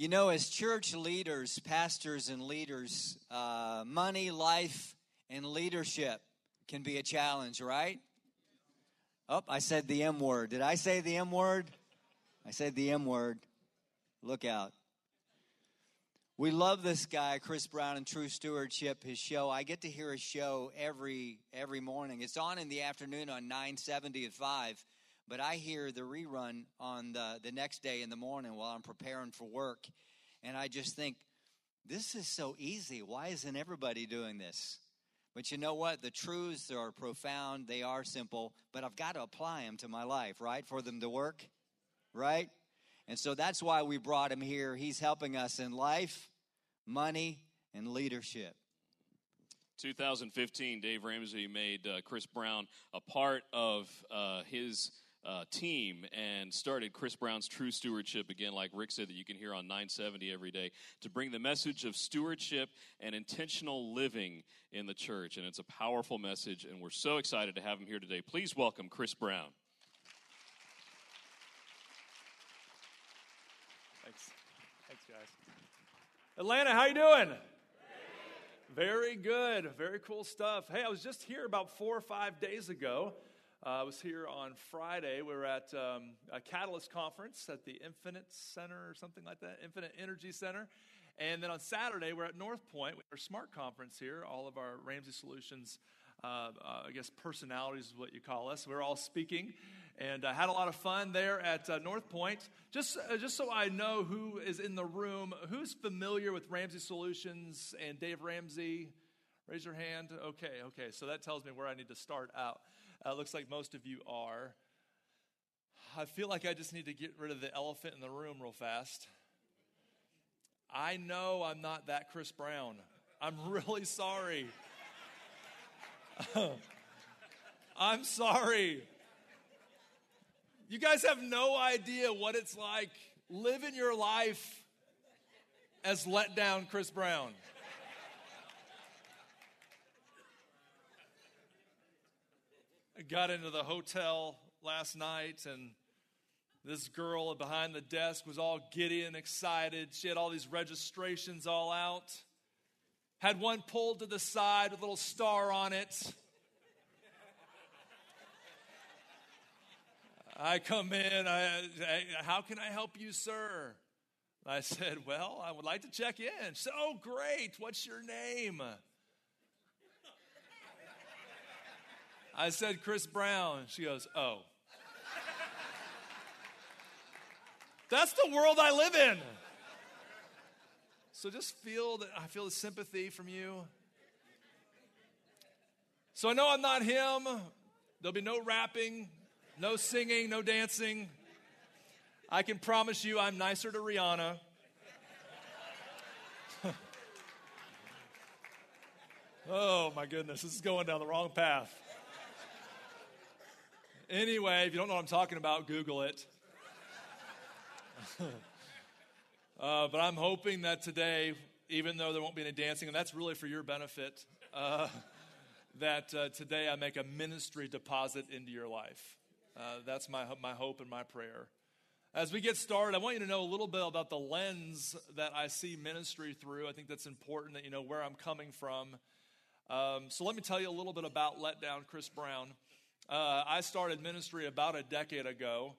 You know, as church leaders, pastors, and leaders, uh, money, life, and leadership can be a challenge, right? Oh, I said the M word. Did I say the M word? I said the M word. Look out. We love this guy, Chris Brown, and True Stewardship. His show. I get to hear his show every every morning. It's on in the afternoon on 970 at 5 but I hear the rerun on the, the next day in the morning while I'm preparing for work. And I just think, this is so easy. Why isn't everybody doing this? But you know what? The truths are profound, they are simple, but I've got to apply them to my life, right? For them to work, right? And so that's why we brought him here. He's helping us in life, money, and leadership. 2015, Dave Ramsey made uh, Chris Brown a part of uh, his uh, team and started Chris Brown's True Stewardship again, like Rick said, that you can hear on 970 every day, to bring the message of stewardship and intentional living in the church. And it's a powerful message, and we're so excited to have him here today. Please welcome Chris Brown. Thanks. Thanks, guys. Atlanta, how you doing? Very good. Very cool stuff. Hey, I was just here about four or five days ago. Uh, I was here on Friday. We were at um, a Catalyst conference at the Infinite Center or something like that, Infinite Energy Center. And then on Saturday, we're at North Point, our Smart Conference here. All of our Ramsey Solutions, uh, uh, I guess, personalities is what you call us. We are all speaking, and I had a lot of fun there at uh, North Point. Just, uh, just so I know who is in the room, who's familiar with Ramsey Solutions and Dave Ramsey? Raise your hand. Okay, okay. So that tells me where I need to start out. Uh, looks like most of you are. I feel like I just need to get rid of the elephant in the room real fast. I know I'm not that Chris Brown. I'm really sorry. I'm sorry. You guys have no idea what it's like living your life as let down Chris Brown. Got into the hotel last night and this girl behind the desk was all giddy and excited. She had all these registrations all out. Had one pulled to the side with a little star on it. I come in, I, I, how can I help you, sir? I said, Well, I would like to check in. Said, Oh, great. What's your name? I said, Chris Brown. She goes, Oh. That's the world I live in. So just feel that I feel the sympathy from you. So I know I'm not him. There'll be no rapping, no singing, no dancing. I can promise you I'm nicer to Rihanna. oh my goodness, this is going down the wrong path. Anyway, if you don't know what I'm talking about, Google it. uh, but I'm hoping that today, even though there won't be any dancing, and that's really for your benefit, uh, that uh, today I make a ministry deposit into your life. Uh, that's my, my hope and my prayer. As we get started, I want you to know a little bit about the lens that I see ministry through. I think that's important that you know where I'm coming from. Um, so let me tell you a little bit about Let Down Chris Brown. Uh, I started ministry about a decade ago.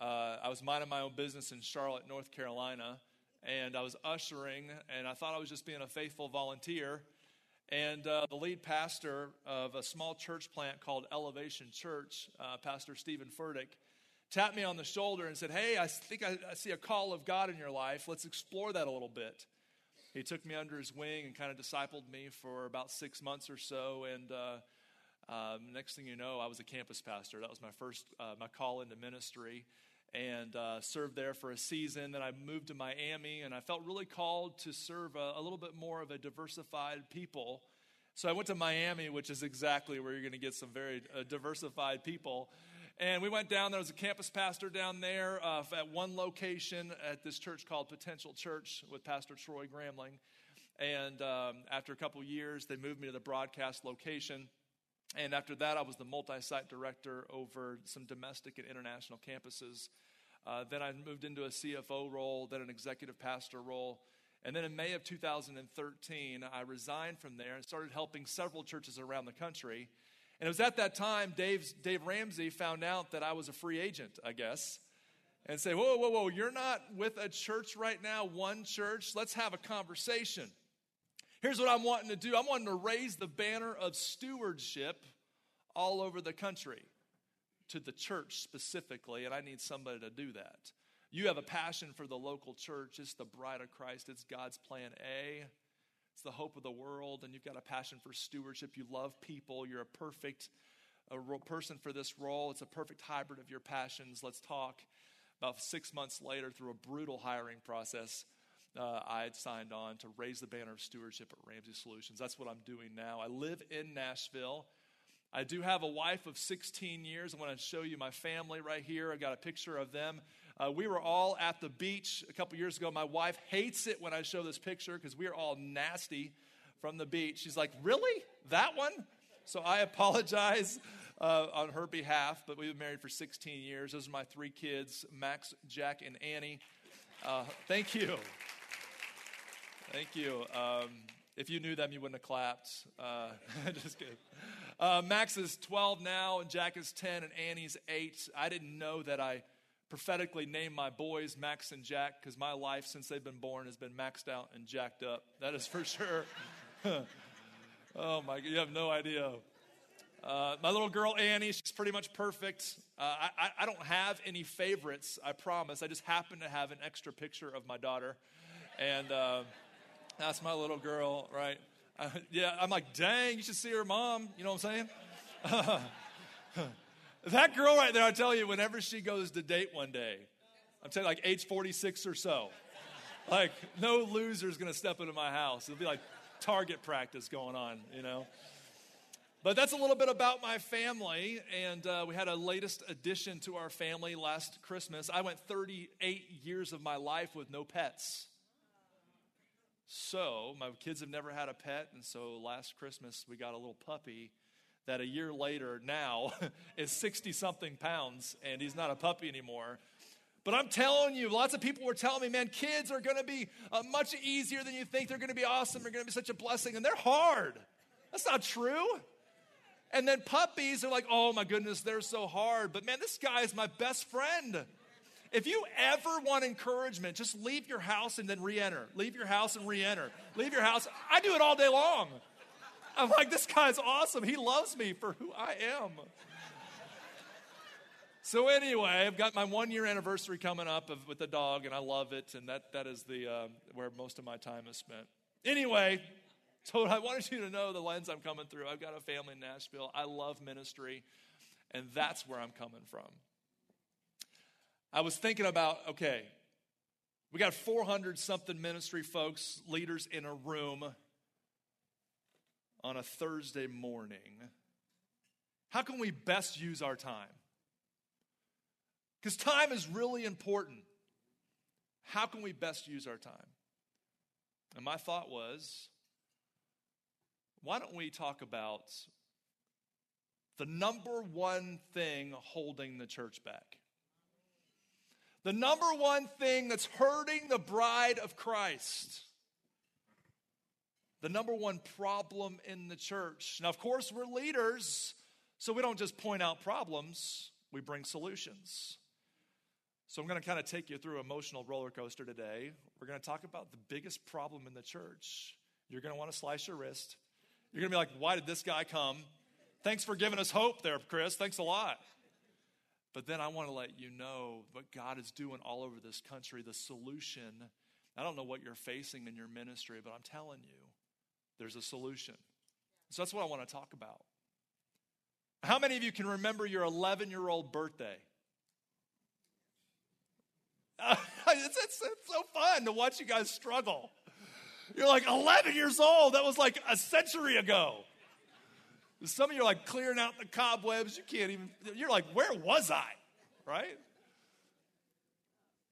Uh, I was minding my own business in Charlotte, North Carolina, and I was ushering, and I thought I was just being a faithful volunteer. And uh, the lead pastor of a small church plant called Elevation Church, uh, Pastor Stephen Furtick, tapped me on the shoulder and said, Hey, I think I, I see a call of God in your life. Let's explore that a little bit. He took me under his wing and kind of discipled me for about six months or so. And uh, um, next thing you know, I was a campus pastor. That was my first, uh, my call into ministry. and uh, served there for a season. Then I moved to Miami, and I felt really called to serve a, a little bit more of a diversified people. So I went to Miami, which is exactly where you're going to get some very uh, diversified people. And we went down there. was a campus pastor down there uh, at one location at this church called Potential Church with Pastor Troy Gramling. And um, after a couple years, they moved me to the broadcast location. And after that, I was the multi site director over some domestic and international campuses. Uh, then I moved into a CFO role, then an executive pastor role. And then in May of 2013, I resigned from there and started helping several churches around the country. And it was at that time Dave, Dave Ramsey found out that I was a free agent, I guess, and said, Whoa, whoa, whoa, you're not with a church right now, one church. Let's have a conversation. Here's what I'm wanting to do I'm wanting to raise the banner of stewardship all over the country to the church specifically, and I need somebody to do that. You have a passion for the local church. It's the bride of Christ, it's God's plan A. It's the hope of the world, and you've got a passion for stewardship. You love people. You're a perfect a person for this role. It's a perfect hybrid of your passions. Let's talk. About six months later, through a brutal hiring process, uh, I had signed on to raise the banner of stewardship at Ramsey Solutions. That's what I'm doing now. I live in Nashville. I do have a wife of 16 years. I want to show you my family right here. I got a picture of them. Uh, we were all at the beach a couple years ago. My wife hates it when I show this picture because we are all nasty from the beach. She's like, Really? That one? So I apologize uh, on her behalf, but we've been married for 16 years. Those are my three kids Max, Jack, and Annie. Uh, thank you. Thank you. Um, if you knew them, you wouldn't have clapped. Uh, just kidding. Uh, Max is 12 now, and Jack is 10, and Annie's 8. I didn't know that I prophetically named my boys Max and Jack because my life since they've been born has been maxed out and jacked up. That is for sure. oh my, you have no idea. Uh, my little girl Annie, she's pretty much perfect. Uh, I, I don't have any favorites, I promise. I just happen to have an extra picture of my daughter. And. Uh, that's my little girl, right? Uh, yeah, I'm like, dang, you should see her mom. You know what I'm saying? that girl right there, I tell you, whenever she goes to date one day, I'm saying like age 46 or so, like no loser's gonna step into my house. It'll be like target practice going on, you know? But that's a little bit about my family, and uh, we had a latest addition to our family last Christmas. I went 38 years of my life with no pets. So, my kids have never had a pet, and so last Christmas we got a little puppy that a year later now is 60 something pounds, and he's not a puppy anymore. But I'm telling you, lots of people were telling me, man, kids are going to be uh, much easier than you think. They're going to be awesome. They're going to be such a blessing. And they're hard. That's not true. And then puppies are like, oh my goodness, they're so hard. But man, this guy is my best friend. If you ever want encouragement, just leave your house and then re enter. Leave your house and re enter. Leave your house. I do it all day long. I'm like, this guy's awesome. He loves me for who I am. So anyway, I've got my one year anniversary coming up of, with the dog, and I love it, and that that is the uh, where most of my time is spent. Anyway, so I wanted you to know the lens I'm coming through. I've got a family in Nashville. I love ministry, and that's where I'm coming from. I was thinking about okay, we got 400 something ministry folks, leaders in a room on a Thursday morning. How can we best use our time? Because time is really important. How can we best use our time? And my thought was why don't we talk about the number one thing holding the church back? The number one thing that's hurting the bride of Christ. The number one problem in the church. Now, of course, we're leaders, so we don't just point out problems, we bring solutions. So, I'm going to kind of take you through emotional roller coaster today. We're going to talk about the biggest problem in the church. You're going to want to slice your wrist. You're going to be like, why did this guy come? Thanks for giving us hope there, Chris. Thanks a lot. But then I want to let you know what God is doing all over this country, the solution. I don't know what you're facing in your ministry, but I'm telling you, there's a solution. So that's what I want to talk about. How many of you can remember your 11 year old birthday? it's, it's, it's so fun to watch you guys struggle. You're like 11 years old. That was like a century ago. Some of you are like clearing out the cobwebs. You can't even, you're like, where was I? Right?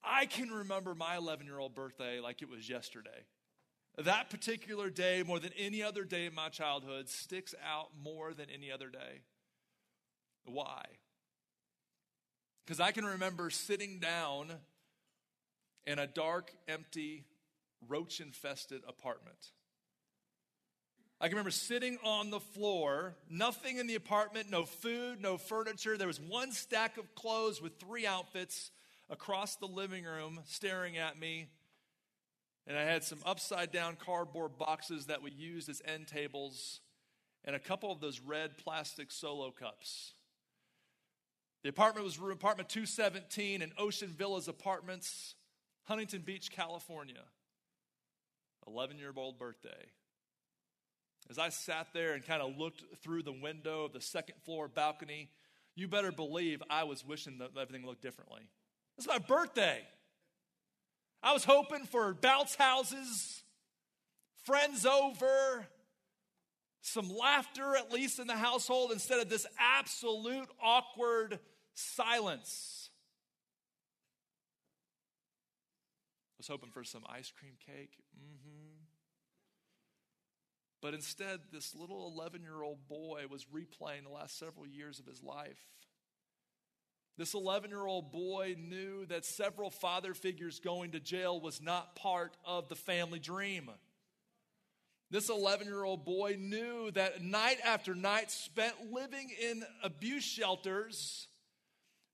I can remember my 11 year old birthday like it was yesterday. That particular day, more than any other day in my childhood, sticks out more than any other day. Why? Because I can remember sitting down in a dark, empty, roach infested apartment. I can remember sitting on the floor, nothing in the apartment, no food, no furniture. There was one stack of clothes with three outfits across the living room staring at me. And I had some upside down cardboard boxes that we used as end tables and a couple of those red plastic solo cups. The apartment was apartment 217 in Ocean Villas Apartments, Huntington Beach, California. 11 year old birthday. As I sat there and kind of looked through the window of the second floor balcony, you better believe I was wishing that everything looked differently. It's my birthday. I was hoping for bounce houses, friends over, some laughter at least in the household instead of this absolute awkward silence. I was hoping for some ice cream cake. Mm-hmm. But instead, this little 11 year old boy was replaying the last several years of his life. This 11 year old boy knew that several father figures going to jail was not part of the family dream. This 11 year old boy knew that night after night spent living in abuse shelters,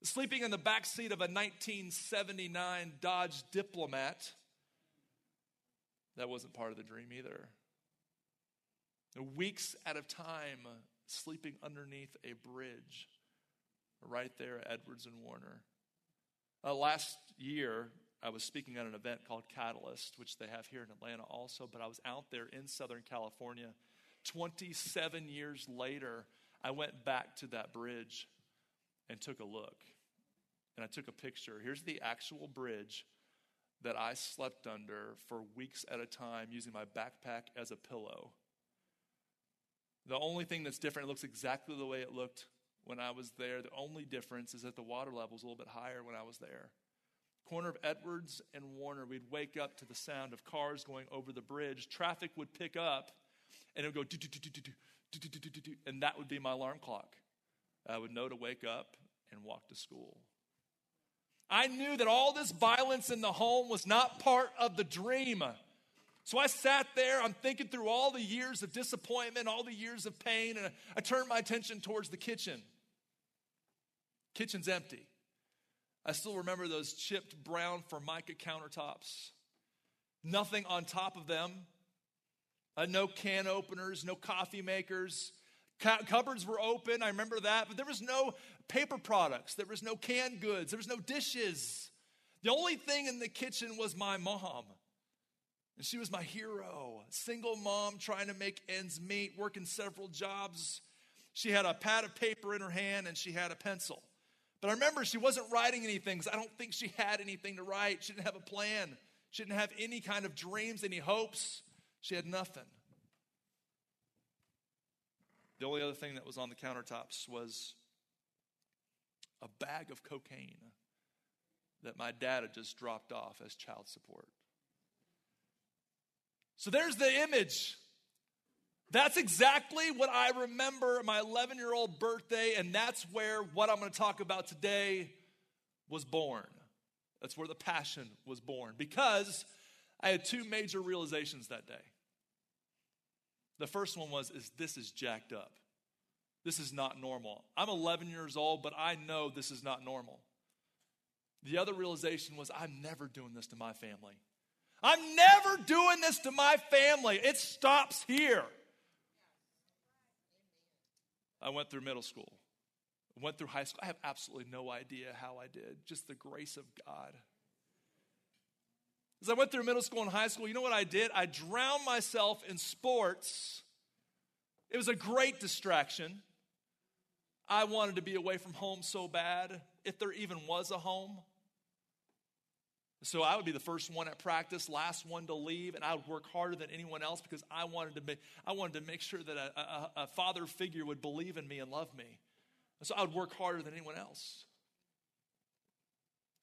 sleeping in the back seat of a 1979 Dodge Diplomat, that wasn't part of the dream either. Weeks at a time, sleeping underneath a bridge right there at Edwards and Warner. Uh, last year, I was speaking at an event called Catalyst, which they have here in Atlanta also, but I was out there in Southern California. 27 years later, I went back to that bridge and took a look. And I took a picture. Here's the actual bridge that I slept under for weeks at a time using my backpack as a pillow. The only thing that's different, it looks exactly the way it looked when I was there. The only difference is that the water level was a little bit higher when I was there. Corner of Edwards and Warner, we'd wake up to the sound of cars going over the bridge. Traffic would pick up and it would go, and that would be my alarm clock. I would know to wake up and walk to school. I knew that all this violence in the home was not part of the dream. So I sat there, I'm thinking through all the years of disappointment, all the years of pain, and I turned my attention towards the kitchen. Kitchen's empty. I still remember those chipped brown formica countertops. Nothing on top of them. Uh, no can openers, no coffee makers. cupboards were open, I remember that, but there was no paper products, there was no canned goods, there was no dishes. The only thing in the kitchen was my mom. And she was my hero. Single mom trying to make ends meet, working several jobs. She had a pad of paper in her hand and she had a pencil. But I remember she wasn't writing anything because I don't think she had anything to write. She didn't have a plan. She didn't have any kind of dreams, any hopes. She had nothing. The only other thing that was on the countertops was a bag of cocaine that my dad had just dropped off as child support. So there's the image. That's exactly what I remember my 11 year old birthday, and that's where what I'm going to talk about today was born. That's where the passion was born because I had two major realizations that day. The first one was is this is jacked up. This is not normal. I'm 11 years old, but I know this is not normal. The other realization was I'm never doing this to my family. I'm never doing this to my family. It stops here. I went through middle school, I went through high school. I have absolutely no idea how I did, just the grace of God. As I went through middle school and high school, you know what I did? I drowned myself in sports. It was a great distraction. I wanted to be away from home so bad, if there even was a home. So I would be the first one at practice, last one to leave, and I would work harder than anyone else because I wanted to make, I wanted to make sure that a, a, a father figure would believe in me and love me. And so I would work harder than anyone else,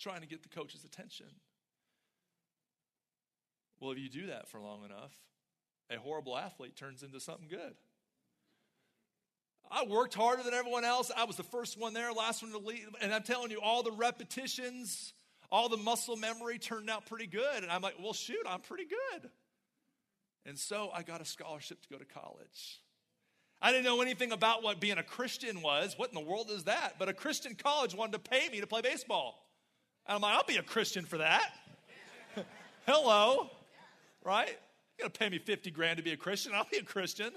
trying to get the coach's attention. Well, if you do that for long enough, a horrible athlete turns into something good. I worked harder than everyone else. I was the first one there, last one to leave. And I'm telling you, all the repetitions, all the muscle memory turned out pretty good. And I'm like, well, shoot, I'm pretty good. And so I got a scholarship to go to college. I didn't know anything about what being a Christian was. What in the world is that? But a Christian college wanted to pay me to play baseball. And I'm like, I'll be a Christian for that. Hello, right? You're going to pay me 50 grand to be a Christian. I'll be a Christian,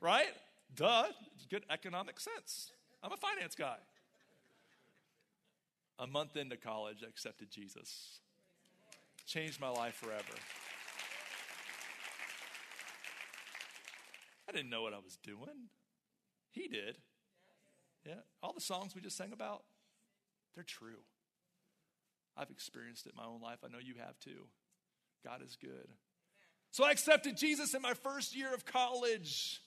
right? Duh. Good economic sense. I'm a finance guy. A month into college, I accepted Jesus. Changed my life forever. I didn't know what I was doing. He did. Yeah. All the songs we just sang about, they're true. I've experienced it in my own life. I know you have too. God is good. So I accepted Jesus in my first year of college.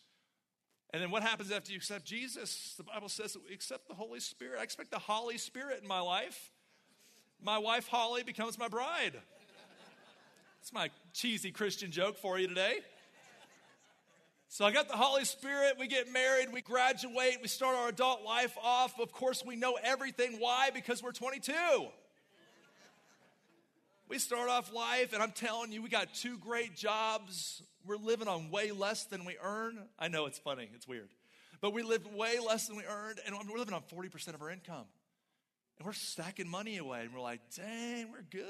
And then what happens after you accept Jesus? The Bible says that we accept the Holy Spirit. I expect the Holy Spirit in my life. My wife, Holly, becomes my bride. It's my cheesy Christian joke for you today. So I got the Holy Spirit. We get married. We graduate. We start our adult life off. Of course, we know everything. Why? Because we're 22. We start off life, and I'm telling you, we got two great jobs we're living on way less than we earn. I know it's funny, it's weird. But we live way less than we earned, and we're living on 40% of our income. And we're stacking money away, and we're like, dang, we're good.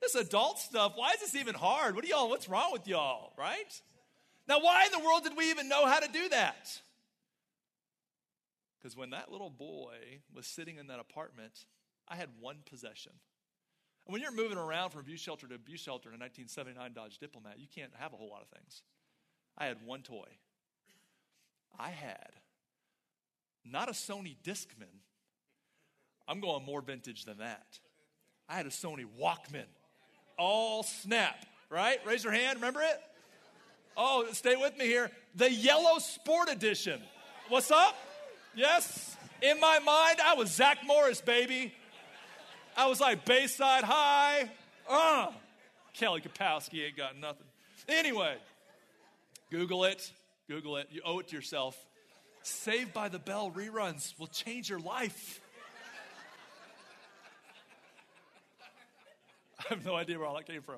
This adult stuff, why is this even hard? What do y'all, what's wrong with y'all, right? Now, why in the world did we even know how to do that? Because when that little boy was sitting in that apartment, I had one possession. When you're moving around from abuse shelter to abuse shelter in a 1979 Dodge Diplomat, you can't have a whole lot of things. I had one toy. I had not a Sony Discman. I'm going more vintage than that. I had a Sony Walkman. All snap, right? Raise your hand, remember it? Oh, stay with me here. The Yellow Sport Edition. What's up? Yes? In my mind, I was Zach Morris, baby. I was like, Bayside High. Uh, Kelly Kapowski ain't got nothing. Anyway, Google it. Google it. You owe it to yourself. Saved by the Bell reruns will change your life. I have no idea where all that came from.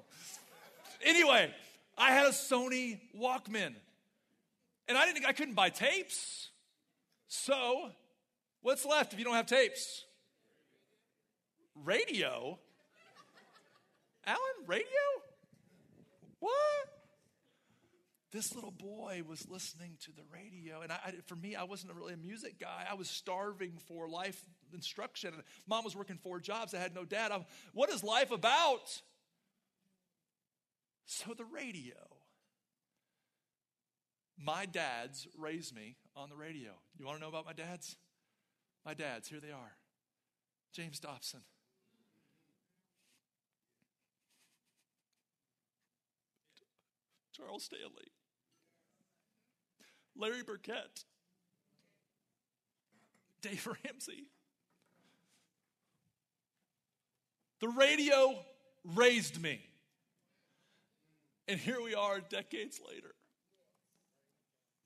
Anyway, I had a Sony Walkman. And I didn't I couldn't buy tapes. So, what's left if you don't have tapes? Radio? Alan, radio? What? This little boy was listening to the radio, and I, for me, I wasn't really a music guy. I was starving for life instruction. Mom was working four jobs. I had no dad. I'm, what is life about? So, the radio. My dads raised me on the radio. You want to know about my dads? My dads, here they are James Dobson, Charles Stanley, Larry Burkett, Dave Ramsey. The radio raised me. And here we are decades later.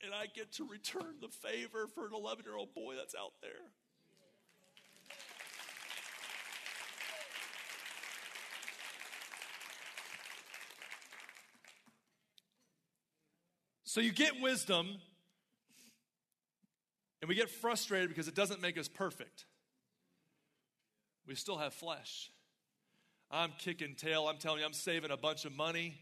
And I get to return the favor for an 11 year old boy that's out there. So you get wisdom, and we get frustrated because it doesn't make us perfect. We still have flesh. I'm kicking tail. I'm telling you, I'm saving a bunch of money.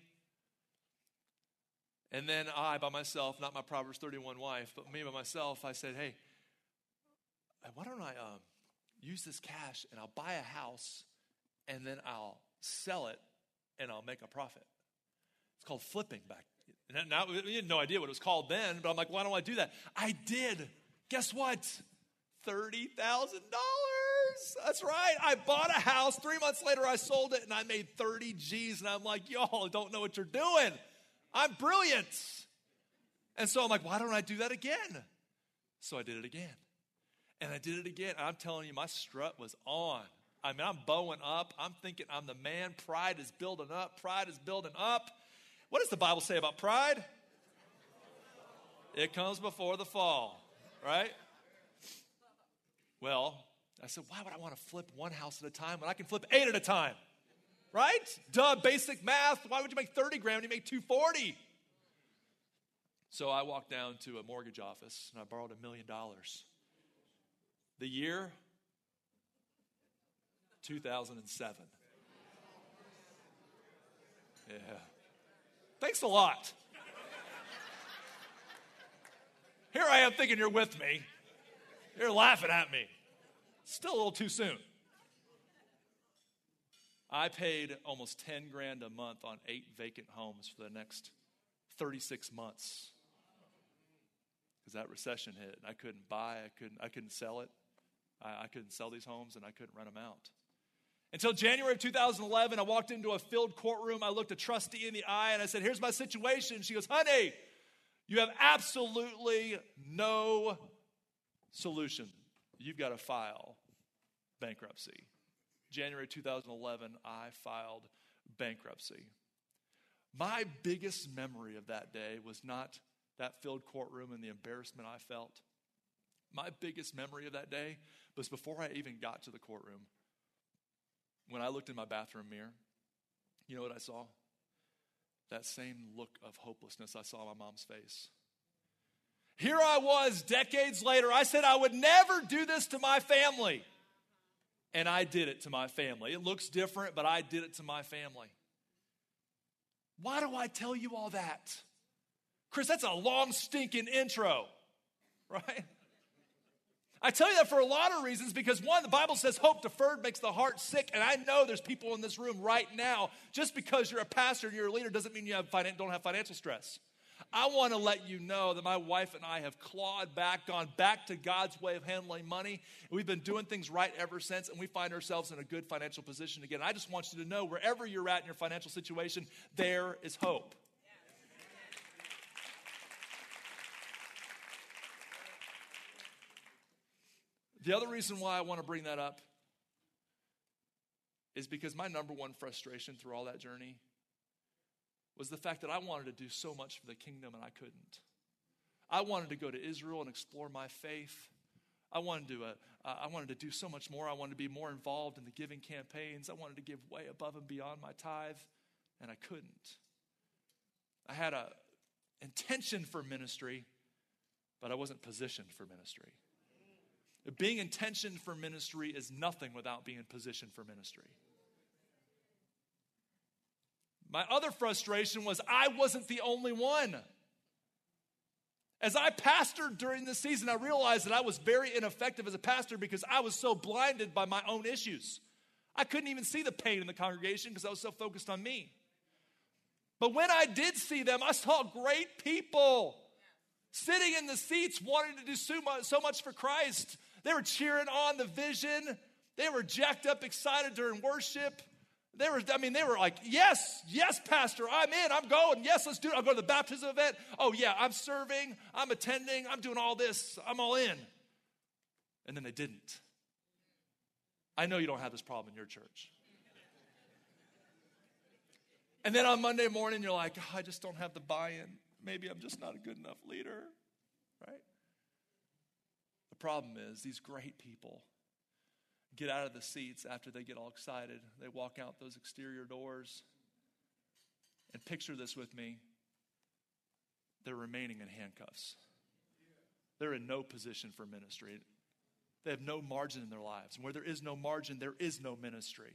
And then I, by myself, not my Proverbs 31 wife, but me by myself, I said, hey, why don't I um, use this cash and I'll buy a house and then I'll sell it and I'll make a profit? It's called flipping back and now, we had no idea what it was called then, but I'm like, why don't I do that? I did. Guess what? $30,000. That's right. I bought a house. Three months later, I sold it and I made 30 G's. And I'm like, y'all don't know what you're doing. I'm brilliant. And so I'm like, why don't I do that again? So I did it again. And I did it again. I'm telling you, my strut was on. I mean, I'm bowing up. I'm thinking I'm the man. Pride is building up. Pride is building up. What does the Bible say about pride? It comes before the fall, right? Well, I said, why would I want to flip one house at a time when I can flip eight at a time? Right? Duh, basic math. Why would you make 30 grand when you make 240? So I walked down to a mortgage office and I borrowed a million dollars. The year 2007. Yeah. Thanks a lot. Here I am thinking you're with me. You're laughing at me. Still a little too soon. I paid almost 10 grand a month on eight vacant homes for the next 36 months. Because that recession hit I couldn't buy, I couldn't, I couldn't sell it. I, I couldn't sell these homes and I couldn't rent them out. Until January of 2011, I walked into a filled courtroom. I looked a trustee in the eye and I said, Here's my situation. She goes, Honey, you have absolutely no solution. You've got to file bankruptcy. January 2011, I filed bankruptcy. My biggest memory of that day was not that filled courtroom and the embarrassment I felt. My biggest memory of that day was before I even got to the courtroom. When I looked in my bathroom mirror, you know what I saw? That same look of hopelessness I saw on my mom's face. Here I was decades later. I said I would never do this to my family. And I did it to my family. It looks different, but I did it to my family. Why do I tell you all that? Chris, that's a long, stinking intro, right? I tell you that for a lot of reasons because one, the Bible says hope deferred makes the heart sick. And I know there's people in this room right now, just because you're a pastor and you're a leader doesn't mean you have finan- don't have financial stress. I want to let you know that my wife and I have clawed back, gone back to God's way of handling money. We've been doing things right ever since, and we find ourselves in a good financial position again. I just want you to know wherever you're at in your financial situation, there is hope. The other reason why I want to bring that up is because my number one frustration through all that journey was the fact that I wanted to do so much for the kingdom and I couldn't. I wanted to go to Israel and explore my faith. I wanted to, uh, I wanted to do so much more. I wanted to be more involved in the giving campaigns. I wanted to give way above and beyond my tithe, and I couldn't. I had a intention for ministry, but I wasn't positioned for ministry. Being intentioned for ministry is nothing without being positioned for ministry. My other frustration was I wasn't the only one. As I pastored during this season, I realized that I was very ineffective as a pastor because I was so blinded by my own issues. I couldn't even see the pain in the congregation because I was so focused on me. But when I did see them, I saw great people sitting in the seats wanting to do so much for Christ. They were cheering on the vision. They were jacked up, excited during worship. They were, I mean, they were like, yes, yes, Pastor, I'm in, I'm going. Yes, let's do it. I'll go to the baptism event. Oh, yeah, I'm serving, I'm attending, I'm doing all this, I'm all in. And then they didn't. I know you don't have this problem in your church. And then on Monday morning, you're like, oh, I just don't have the buy in. Maybe I'm just not a good enough leader, right? The problem is, these great people get out of the seats after they get all excited. They walk out those exterior doors. And picture this with me they're remaining in handcuffs. They're in no position for ministry. They have no margin in their lives. And where there is no margin, there is no ministry.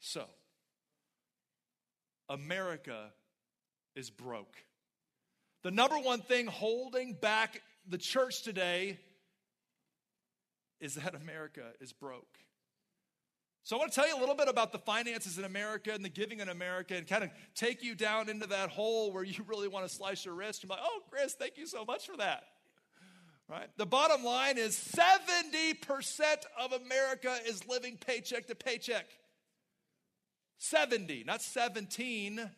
So, America is broke. The number one thing holding back the church today is that America is broke. So, I want to tell you a little bit about the finances in America and the giving in America and kind of take you down into that hole where you really want to slice your wrist. You're like, oh, Chris, thank you so much for that. Right? The bottom line is 70% of America is living paycheck to paycheck. 70, not 17.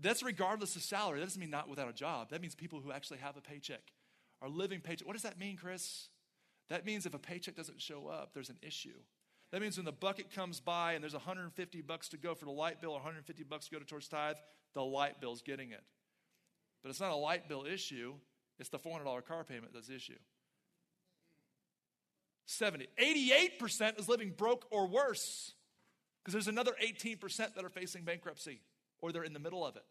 That's regardless of salary. That doesn't mean not without a job. That means people who actually have a paycheck are living paycheck. What does that mean, Chris? That means if a paycheck doesn't show up, there's an issue. That means when the bucket comes by and there's 150 bucks to go for the light bill or 150 bucks to go to towards tithe, the light bill's getting it. But it's not a light bill issue, it's the $400 car payment that's the issue. 70. 88% is living broke or worse because there's another 18% that are facing bankruptcy or they're in the middle of it.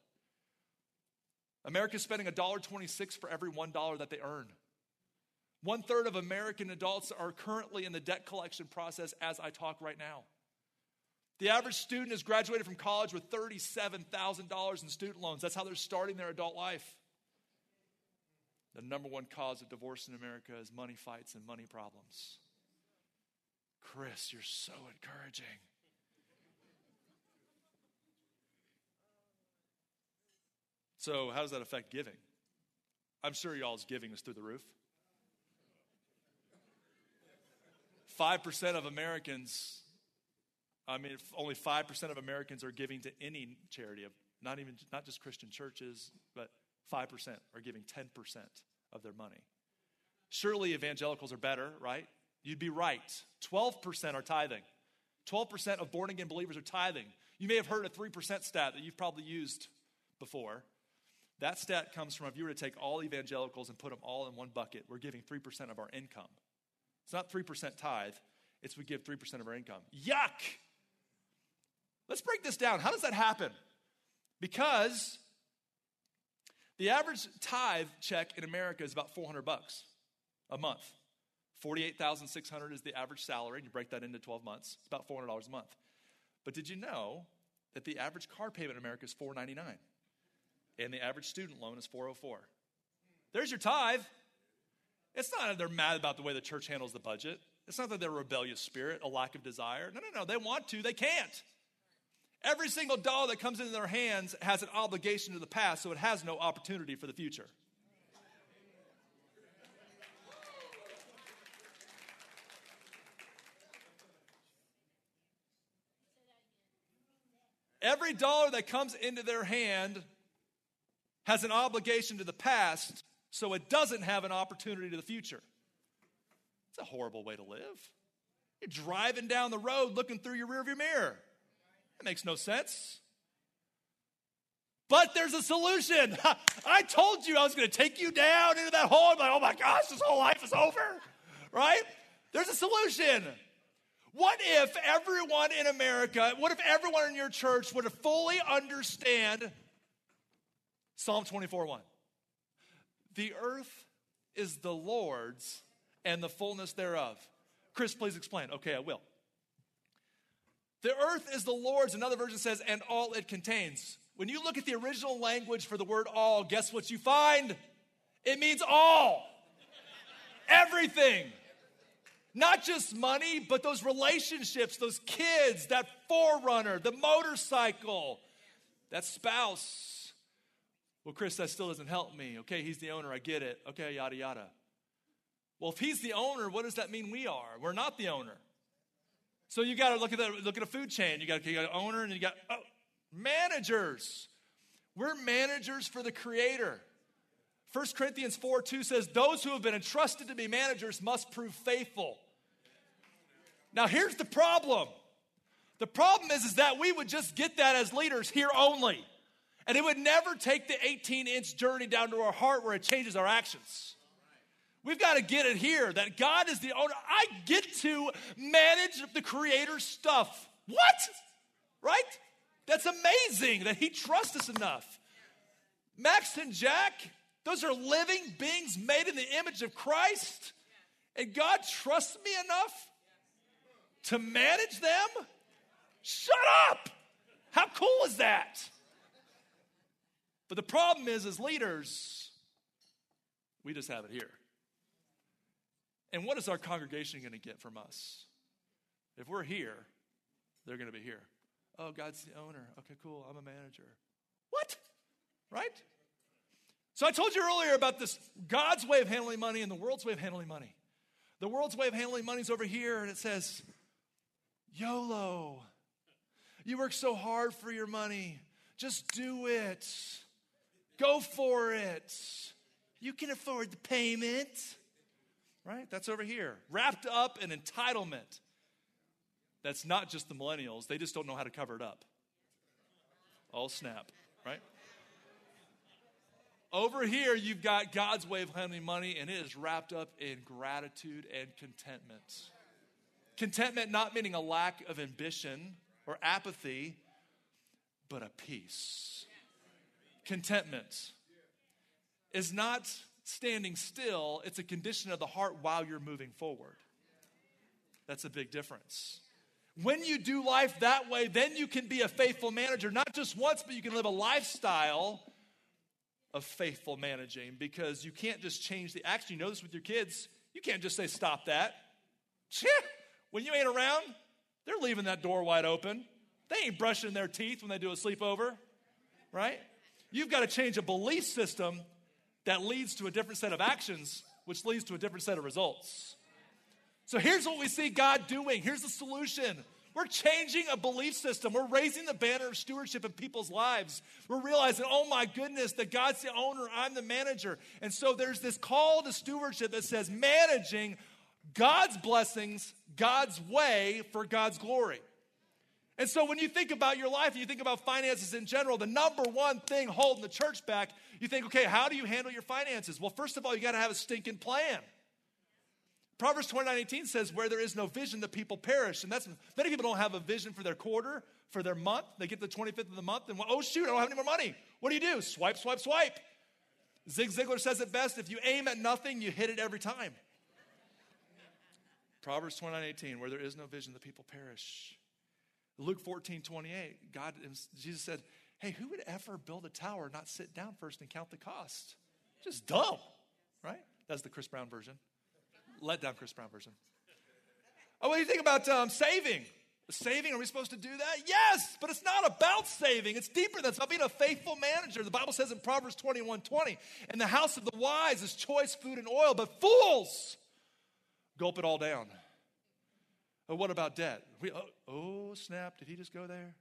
America's spending $1.26 for every $1 that they earn. One third of American adults are currently in the debt collection process as I talk right now. The average student has graduated from college with $37,000 in student loans. That's how they're starting their adult life. The number one cause of divorce in America is money fights and money problems. Chris, you're so encouraging. So, how does that affect giving? I'm sure y'all's giving is through the roof. 5% of Americans, I mean, only 5% of Americans are giving to any charity, of not even, not just Christian churches, but 5% are giving 10% of their money. Surely evangelicals are better, right? You'd be right. 12% are tithing. 12% of born again believers are tithing. You may have heard a 3% stat that you've probably used before. That stat comes from if you were to take all evangelicals and put them all in one bucket, we're giving 3% of our income. It's not 3% tithe, it's we give 3% of our income. Yuck! Let's break this down. How does that happen? Because the average tithe check in America is about 400 bucks a month. 48,600 is the average salary, you break that into 12 months. It's about $400 a month. But did you know that the average car payment in America is 499? And the average student loan is 404. There's your tithe. It's not that they're mad about the way the church handles the budget. It's not that they're rebellious spirit, a lack of desire. No, no, no. They want to, they can't. Every single dollar that comes into their hands has an obligation to the past, so it has no opportunity for the future. Every dollar that comes into their hand has an obligation to the past, so it doesn't have an opportunity to the future. It's a horrible way to live. You're driving down the road looking through your rearview mirror. That makes no sense. But there's a solution. I told you I was going to take you down into that hole. I'm like, oh my gosh, this whole life is over. Right? There's a solution. What if everyone in America, what if everyone in your church would fully understand Psalm 24 1. The earth is the Lord's and the fullness thereof. Chris, please explain. Okay, I will. The earth is the Lord's, another version says, and all it contains. When you look at the original language for the word all, guess what you find? It means all. Everything. Not just money, but those relationships, those kids, that 4Runner, the motorcycle, that spouse, well, Chris, that still doesn't help me. Okay, he's the owner. I get it. Okay, yada, yada. Well, if he's the owner, what does that mean we are? We're not the owner. So you got to look at the, look at a food chain. You got, you got an owner and you got oh, managers. We're managers for the creator. 1 Corinthians 4 2 says, Those who have been entrusted to be managers must prove faithful. Now, here's the problem the problem is, is that we would just get that as leaders here only. And it would never take the 18 inch journey down to our heart where it changes our actions. We've got to get it here that God is the owner. I get to manage the Creator's stuff. What? Right? That's amazing that He trusts us enough. Max and Jack, those are living beings made in the image of Christ. And God trusts me enough to manage them? Shut up! How cool is that? But the problem is, as leaders, we just have it here. And what is our congregation going to get from us? If we're here, they're going to be here. Oh, God's the owner. Okay, cool. I'm a manager. What? Right? So I told you earlier about this God's way of handling money and the world's way of handling money. The world's way of handling money is over here, and it says, YOLO. You work so hard for your money. Just do it. Go for it. You can afford the payment. Right? That's over here. Wrapped up in entitlement. That's not just the millennials, they just don't know how to cover it up. All snap, right? Over here, you've got God's way of handling money, and it is wrapped up in gratitude and contentment. Contentment not meaning a lack of ambition or apathy, but a peace. Contentment is not standing still, it's a condition of the heart while you're moving forward. That's a big difference. When you do life that way, then you can be a faithful manager, not just once, but you can live a lifestyle of faithful managing because you can't just change the action. You know this with your kids. You can't just say, stop that. when you ain't around, they're leaving that door wide open. They ain't brushing their teeth when they do a sleepover, right? You've got to change a belief system that leads to a different set of actions, which leads to a different set of results. So here's what we see God doing. Here's the solution we're changing a belief system. We're raising the banner of stewardship in people's lives. We're realizing, oh my goodness, that God's the owner, I'm the manager. And so there's this call to stewardship that says managing God's blessings, God's way for God's glory. And so when you think about your life and you think about finances in general, the number one thing holding the church back, you think, okay, how do you handle your finances? Well, first of all, you got to have a stinking plan. Proverbs 29 18 says, Where there is no vision, the people perish. And that's many people don't have a vision for their quarter, for their month. They get the 25th of the month and, oh, shoot, I don't have any more money. What do you do? Swipe, swipe, swipe. Zig Ziglar says it best if you aim at nothing, you hit it every time. Proverbs 29 18, Where there is no vision, the people perish. Luke 14 28, God, Jesus said, Hey, who would ever build a tower, not sit down first and count the cost? Just dumb, right? That's the Chris Brown version let down Chris Brown version. Oh, what do you think about um, saving? Saving, are we supposed to do that? Yes, but it's not about saving. It's deeper than that. It's about being a faithful manager. The Bible says in Proverbs 21 20, in the house of the wise is choice food and oil, but fools gulp it all down. Oh, what about debt? We, oh, oh, snap, did he just go there?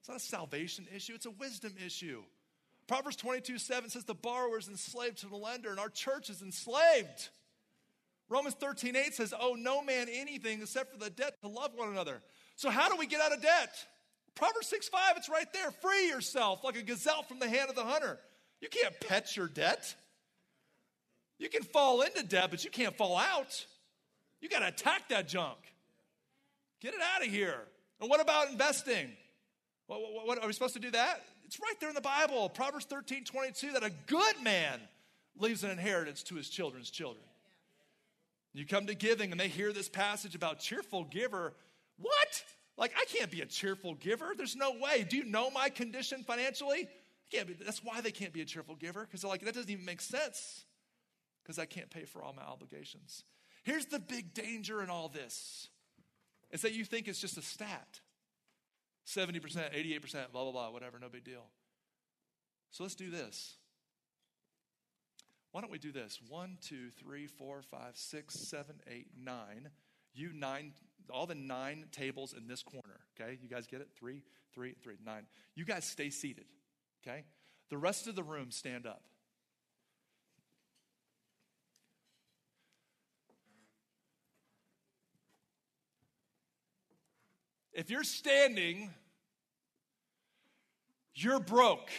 It's not a salvation issue, it's a wisdom issue. Proverbs 22 7 says the borrower is enslaved to the lender, and our church is enslaved. Romans 13, 8 says, Oh, no man anything except for the debt to love one another. So, how do we get out of debt? Proverbs 6, 5, it's right there. Free yourself like a gazelle from the hand of the hunter. You can't pet your debt. You can fall into debt, but you can't fall out. You got to attack that junk. Get it out of here. And what about investing? What, what, what, are we supposed to do that? It's right there in the Bible. Proverbs 13, 22, that a good man leaves an inheritance to his children's children. You come to giving and they hear this passage about cheerful giver. What? Like, I can't be a cheerful giver. There's no way. Do you know my condition financially? I can't be, that's why they can't be a cheerful giver, because they're like, that doesn't even make sense, because I can't pay for all my obligations. Here's the big danger in all this is that you think it's just a stat 70%, 88%, blah, blah, blah, whatever, no big deal. So let's do this. Why don't we do this? One, two, three, four, five, six, seven, eight, nine. You nine, all the nine tables in this corner, okay? You guys get it? Three, three, three, nine. You guys stay seated, okay? The rest of the room stand up. If you're standing, you're broke.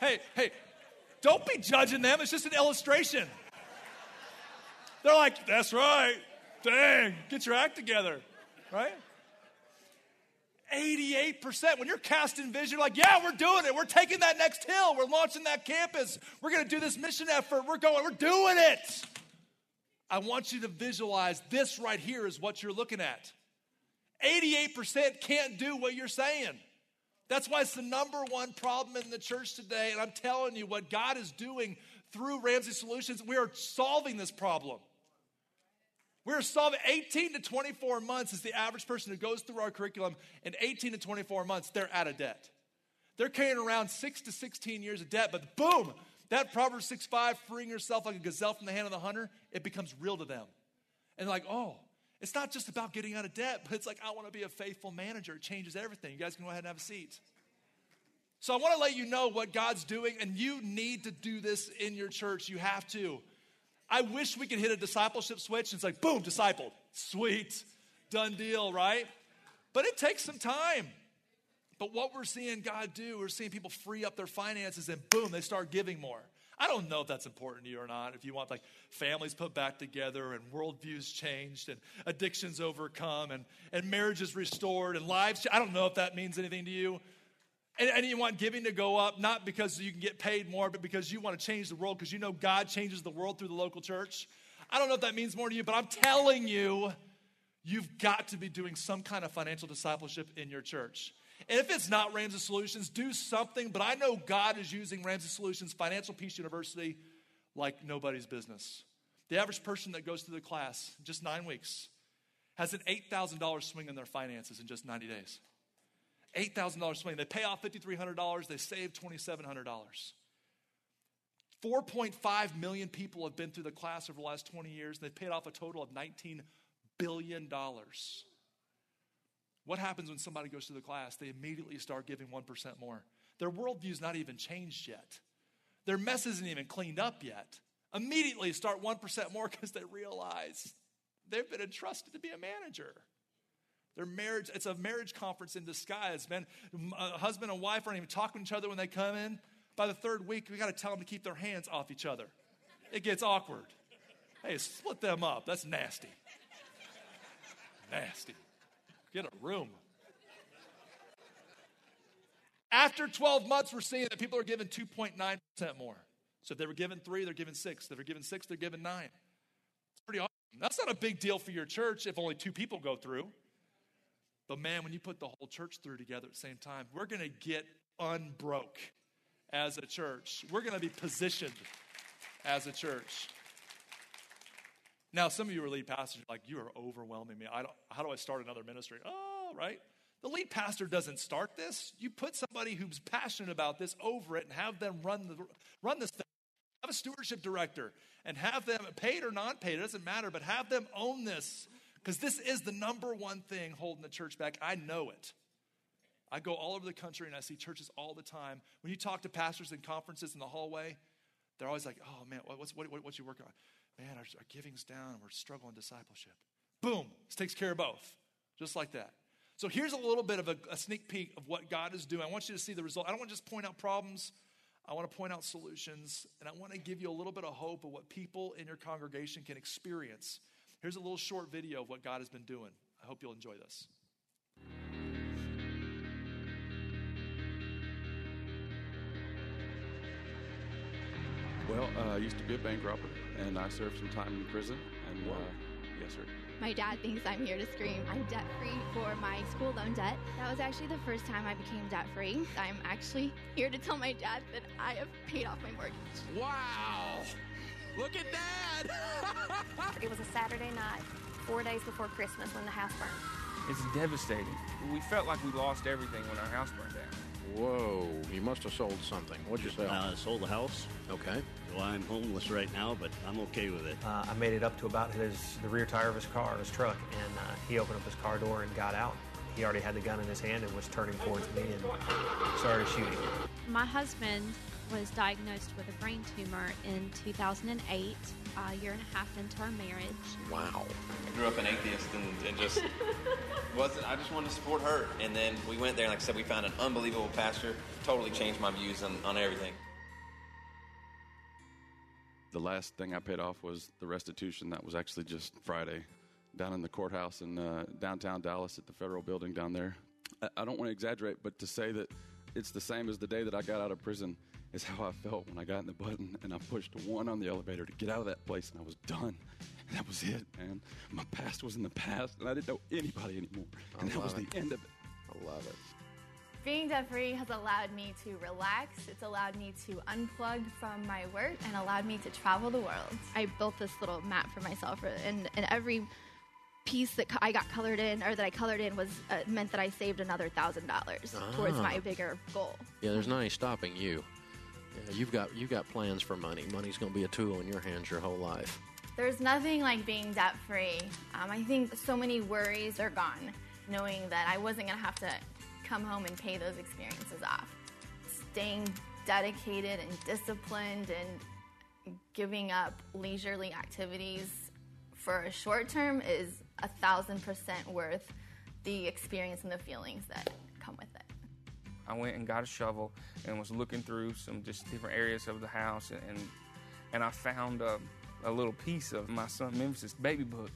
hey, hey, don't be judging them. It's just an illustration. They're like, that's right. Dang, get your act together, right? 88%. When you're casting vision, like, yeah, we're doing it. We're taking that next hill. We're launching that campus. We're going to do this mission effort. We're going, we're doing it. I want you to visualize this right here is what you're looking at. 88% can't do what you're saying. That's why it's the number one problem in the church today. And I'm telling you, what God is doing through Ramsey Solutions, we are solving this problem. We're solving 18 to 24 months is the average person who goes through our curriculum. In 18 to 24 months, they're out of debt. They're carrying around six to 16 years of debt, but boom, that Proverbs 6 5, freeing yourself like a gazelle from the hand of the hunter, it becomes real to them. And like, oh, it's not just about getting out of debt, but it's like, I want to be a faithful manager. It changes everything. You guys can go ahead and have a seat. So I want to let you know what God's doing, and you need to do this in your church. You have to. I wish we could hit a discipleship switch and it's like, boom, discipled. Sweet, done deal, right? But it takes some time. But what we're seeing God do, we're seeing people free up their finances and boom, they start giving more. I don't know if that's important to you or not. If you want like families put back together and worldviews changed and addictions overcome and, and marriages restored and lives, I don't know if that means anything to you. And, and, you want giving to go up, not because you can get paid more, but because you want to change the world, because you know God changes the world through the local church. I don't know if that means more to you, but I'm telling you, you've got to be doing some kind of financial discipleship in your church. And if it's not Ramsey Solutions, do something. But I know God is using Ramsey Solutions Financial Peace University like nobody's business. The average person that goes through the class, just nine weeks, has an $8,000 swing in their finances in just 90 days. $8,000 swing. They pay off $5,300, they save $2,700. 4.5 million people have been through the class over the last 20 years, and they've paid off a total of $19 billion. What happens when somebody goes through the class? They immediately start giving 1% more. Their worldview's not even changed yet. Their mess isn't even cleaned up yet. Immediately start 1% more because they realize they've been entrusted to be a manager. Their marriage, it's a marriage conference in disguise, man. A uh, husband and wife aren't even talking to each other when they come in. By the third week, we got to tell them to keep their hands off each other. It gets awkward. Hey, split them up. That's nasty. nasty. Get a room. After 12 months, we're seeing that people are given 2.9% more. So if they were given three, they're given six. If they're given six, they're given nine. It's pretty awesome. That's not a big deal for your church if only two people go through. But man, when you put the whole church through together at the same time, we're going to get unbroke as a church. We're going to be positioned as a church. Now, some of you are lead pastors, like, you are overwhelming me. I don't, how do I start another ministry? Oh, right. The lead pastor doesn't start this. You put somebody who's passionate about this over it and have them run, the, run this thing. Have a stewardship director and have them, paid or non paid, it doesn't matter, but have them own this because this is the number one thing holding the church back. I know it. I go all over the country and I see churches all the time. When you talk to pastors in conferences in the hallway, they're always like, oh man, what's, what, what, what's you working on? Man, our, our giving's down. and We're struggling discipleship. Boom, this takes care of both, just like that. So here's a little bit of a, a sneak peek of what God is doing. I want you to see the result. I don't want to just point out problems. I want to point out solutions, and I want to give you a little bit of hope of what people in your congregation can experience Here's a little short video of what God has been doing. I hope you'll enjoy this. Well, uh, I used to be a bank robber, and I served some time in prison. And uh, yes, sir. My dad thinks I'm here to scream. I'm debt free for my school loan debt. That was actually the first time I became debt free. I'm actually here to tell my dad that I have paid off my mortgage. Wow! Look at Dad! it was a Saturday night, four days before Christmas, when the house burned. It's devastating. We felt like we lost everything when our house burned down. Whoa, you must have sold something. What'd you sell? Uh, I sold the house. Okay. Well, I'm homeless right now, but I'm okay with it. Uh, I made it up to about his the rear tire of his car, his truck, and uh, he opened up his car door and got out. He already had the gun in his hand and was turning towards me and started shooting. My husband was diagnosed with a brain tumor in 2008, a year and a half into our marriage. Wow. I grew up an atheist and, and just wasn't, I just wanted to support her. And then we went there, and like I said, we found an unbelievable pastor, totally changed my views on, on everything. The last thing I paid off was the restitution. That was actually just Friday down in the courthouse in uh, downtown Dallas at the federal building down there. I, I don't want to exaggerate, but to say that it's the same as the day that I got out of prison is how I felt when I got in the button and I pushed one on the elevator to get out of that place and I was done. And that was it, man. My past was in the past and I didn't know anybody anymore. And that was it. the end of it. I love it. Being debt free has allowed me to relax. It's allowed me to unplug from my work and allowed me to travel the world. I built this little map for myself, and, and every piece that I got colored in or that I colored in was uh, meant that I saved another thousand dollars towards Ah. my bigger goal. Yeah, there's not any stopping you. Yeah, you've got you've got plans for money. Money's going to be a tool in your hands your whole life. There's nothing like being debt free. Um, I think so many worries are gone, knowing that I wasn't going to have to come home and pay those experiences off. Staying dedicated and disciplined and giving up leisurely activities for a short term is a thousand percent worth the experience and the feelings that come with it. I went and got a shovel and was looking through some just different areas of the house, and and I found a, a little piece of my son Memphis' baby book,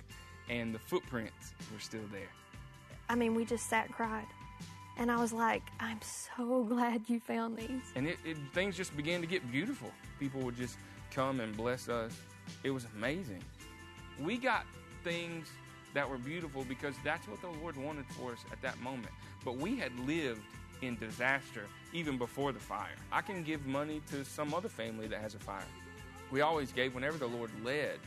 and the footprints were still there. I mean, we just sat and cried. And I was like, I'm so glad you found these. And it, it, things just began to get beautiful. People would just come and bless us. It was amazing. We got things that were beautiful because that's what the Lord wanted for us at that moment. But we had lived in disaster even before the fire. I can give money to some other family that has a fire. We always gave whenever the Lord led.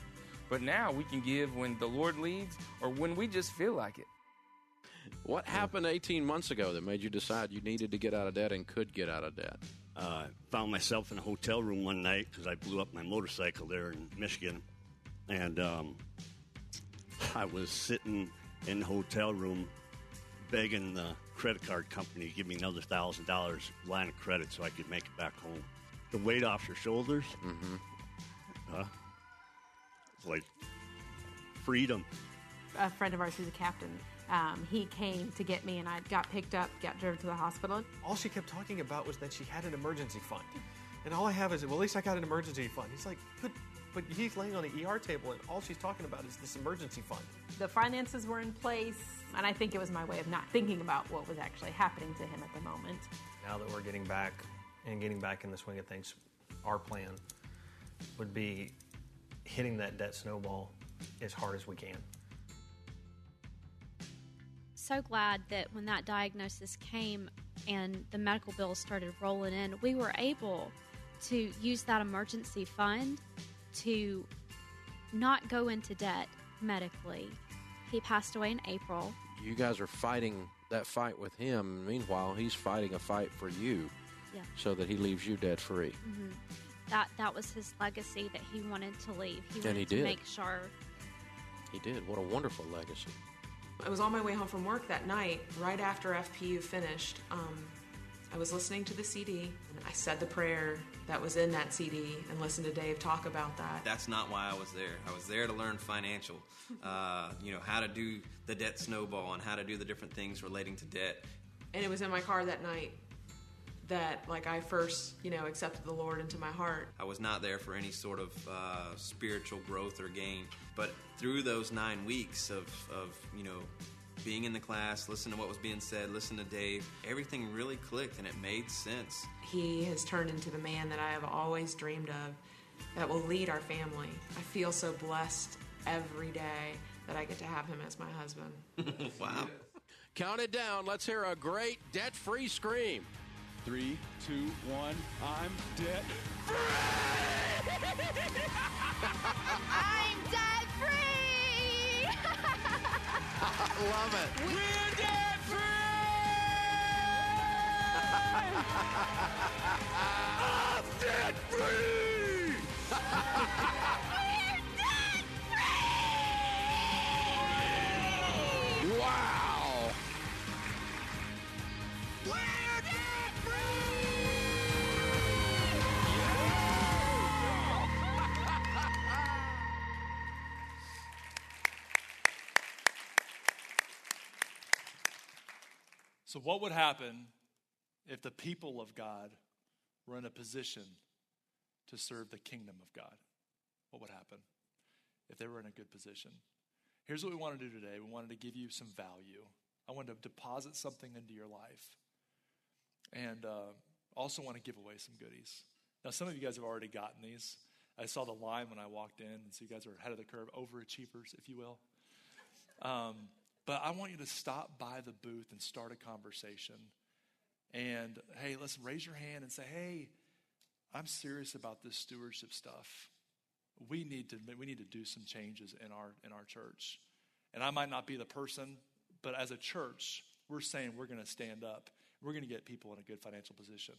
But now we can give when the Lord leads or when we just feel like it. What happened 18 months ago that made you decide you needed to get out of debt and could get out of debt? Uh, found myself in a hotel room one night because I blew up my motorcycle there in Michigan, and um, I was sitting in the hotel room begging the credit card company to give me another thousand dollars line of credit so I could make it back home. The weight off your shoulders, uh, it's like freedom. a friend of ours who's a captain. Um, he came to get me, and I got picked up, got driven to the hospital. All she kept talking about was that she had an emergency fund. And all I have is, well, at least I got an emergency fund. He's like, but, but he's laying on the ER table, and all she's talking about is this emergency fund. The finances were in place, and I think it was my way of not thinking about what was actually happening to him at the moment. Now that we're getting back and getting back in the swing of things, our plan would be hitting that debt snowball as hard as we can. so glad that when that diagnosis came and the medical bills started rolling in, we were able to use that emergency fund to not go into debt medically. He passed away in April. You guys are fighting that fight with him. Meanwhile, he's fighting a fight for you Yeah. so that he leaves you debt free. hmm That that was his legacy that he wanted to leave. He And he to did. make sure. He did. What a wonderful legacy. I was on my way home from work that night, right after FPU finished. Um, I was listening to the CD, and I said the prayer that was in that CD and listened to Dave talk about that. That's not why I was there. I was there to learn financial, uh, you know, how to do the debt snowball and how to do the different things relating to debt. And it was in my car that night that, like, I first, you know, accepted the Lord into my heart. I was not there for any sort of uh, spiritual growth or gain. But through those nine weeks of, of, you know, being in the class, listening to what was being said, listening to Dave, everything really clicked and it made sense. He has turned into the man that I have always dreamed of that will lead our family. I feel so blessed every day that I get to have him as my husband. wow. Count it down. Let's hear a great debt free scream. Three, two, one. I'm debt free! I'm debt free! Love it. We're debt I'm debt free! Wow. What would happen if the people of God were in a position to serve the kingdom of God? What would happen if they were in a good position? Here's what we want to do today we wanted to give you some value. I wanted to deposit something into your life and uh, also want to give away some goodies. Now, some of you guys have already gotten these. I saw the line when I walked in, and so you guys are ahead of the curve, overachievers, if you will. Um, but I want you to stop by the booth and start a conversation And hey, let's raise your hand and say, hey, I'm serious about this stewardship stuff. We need to we need to do some changes in our in our church. And I might not be the person, but as a church, we're saying we're going to stand up. We're going to get people in a good financial position.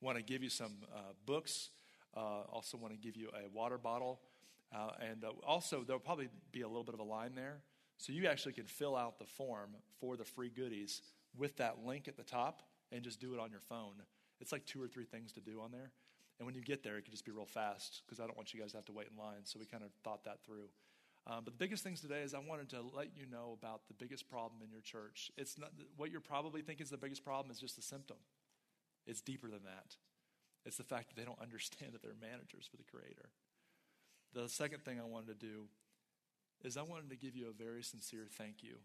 Want to give you some uh, books. Uh, also, want to give you a water bottle. Uh, and uh, also, there'll probably be a little bit of a line there. So you actually can fill out the form for the free goodies with that link at the top and just do it on your phone. It's like two or three things to do on there. And when you get there, it can just be real fast because I don't want you guys to have to wait in line. So we kind of thought that through. Um, but the biggest things today is I wanted to let you know about the biggest problem in your church. It's not what you're probably thinking is the biggest problem is just a symptom. It's deeper than that. It's the fact that they don't understand that they're managers for the Creator. The second thing I wanted to do is I wanted to give you a very sincere thank you.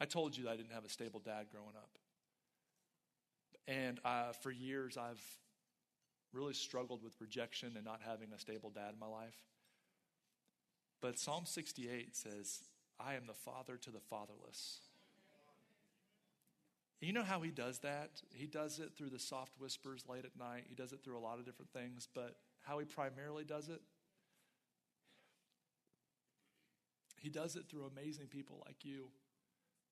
I told you that I didn't have a stable dad growing up. And uh, for years, I've really struggled with rejection and not having a stable dad in my life. But Psalm 68 says, I am the father to the fatherless. You know how he does that? He does it through the soft whispers late at night. He does it through a lot of different things, but how he primarily does it? He does it through amazing people like you.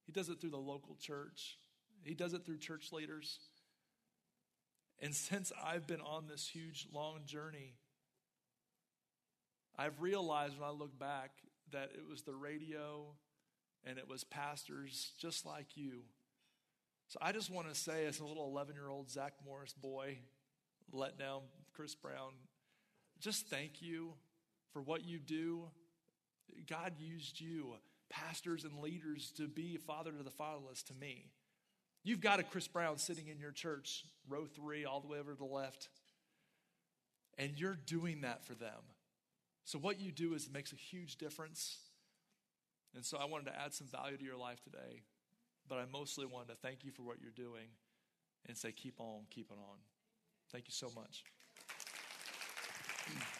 He does it through the local church. He does it through church leaders. And since I've been on this huge, long journey, I've realized when I look back that it was the radio and it was pastors just like you. So I just want to say, as a little 11 year old Zach Morris boy, let down Chris Brown, just thank you for what you do. God used you, pastors and leaders, to be father to the fatherless to me. You've got a Chris Brown sitting in your church, row three, all the way over to the left, and you're doing that for them. So, what you do is it makes a huge difference. And so, I wanted to add some value to your life today, but I mostly wanted to thank you for what you're doing and say, keep on, keep it on. Thank you so much.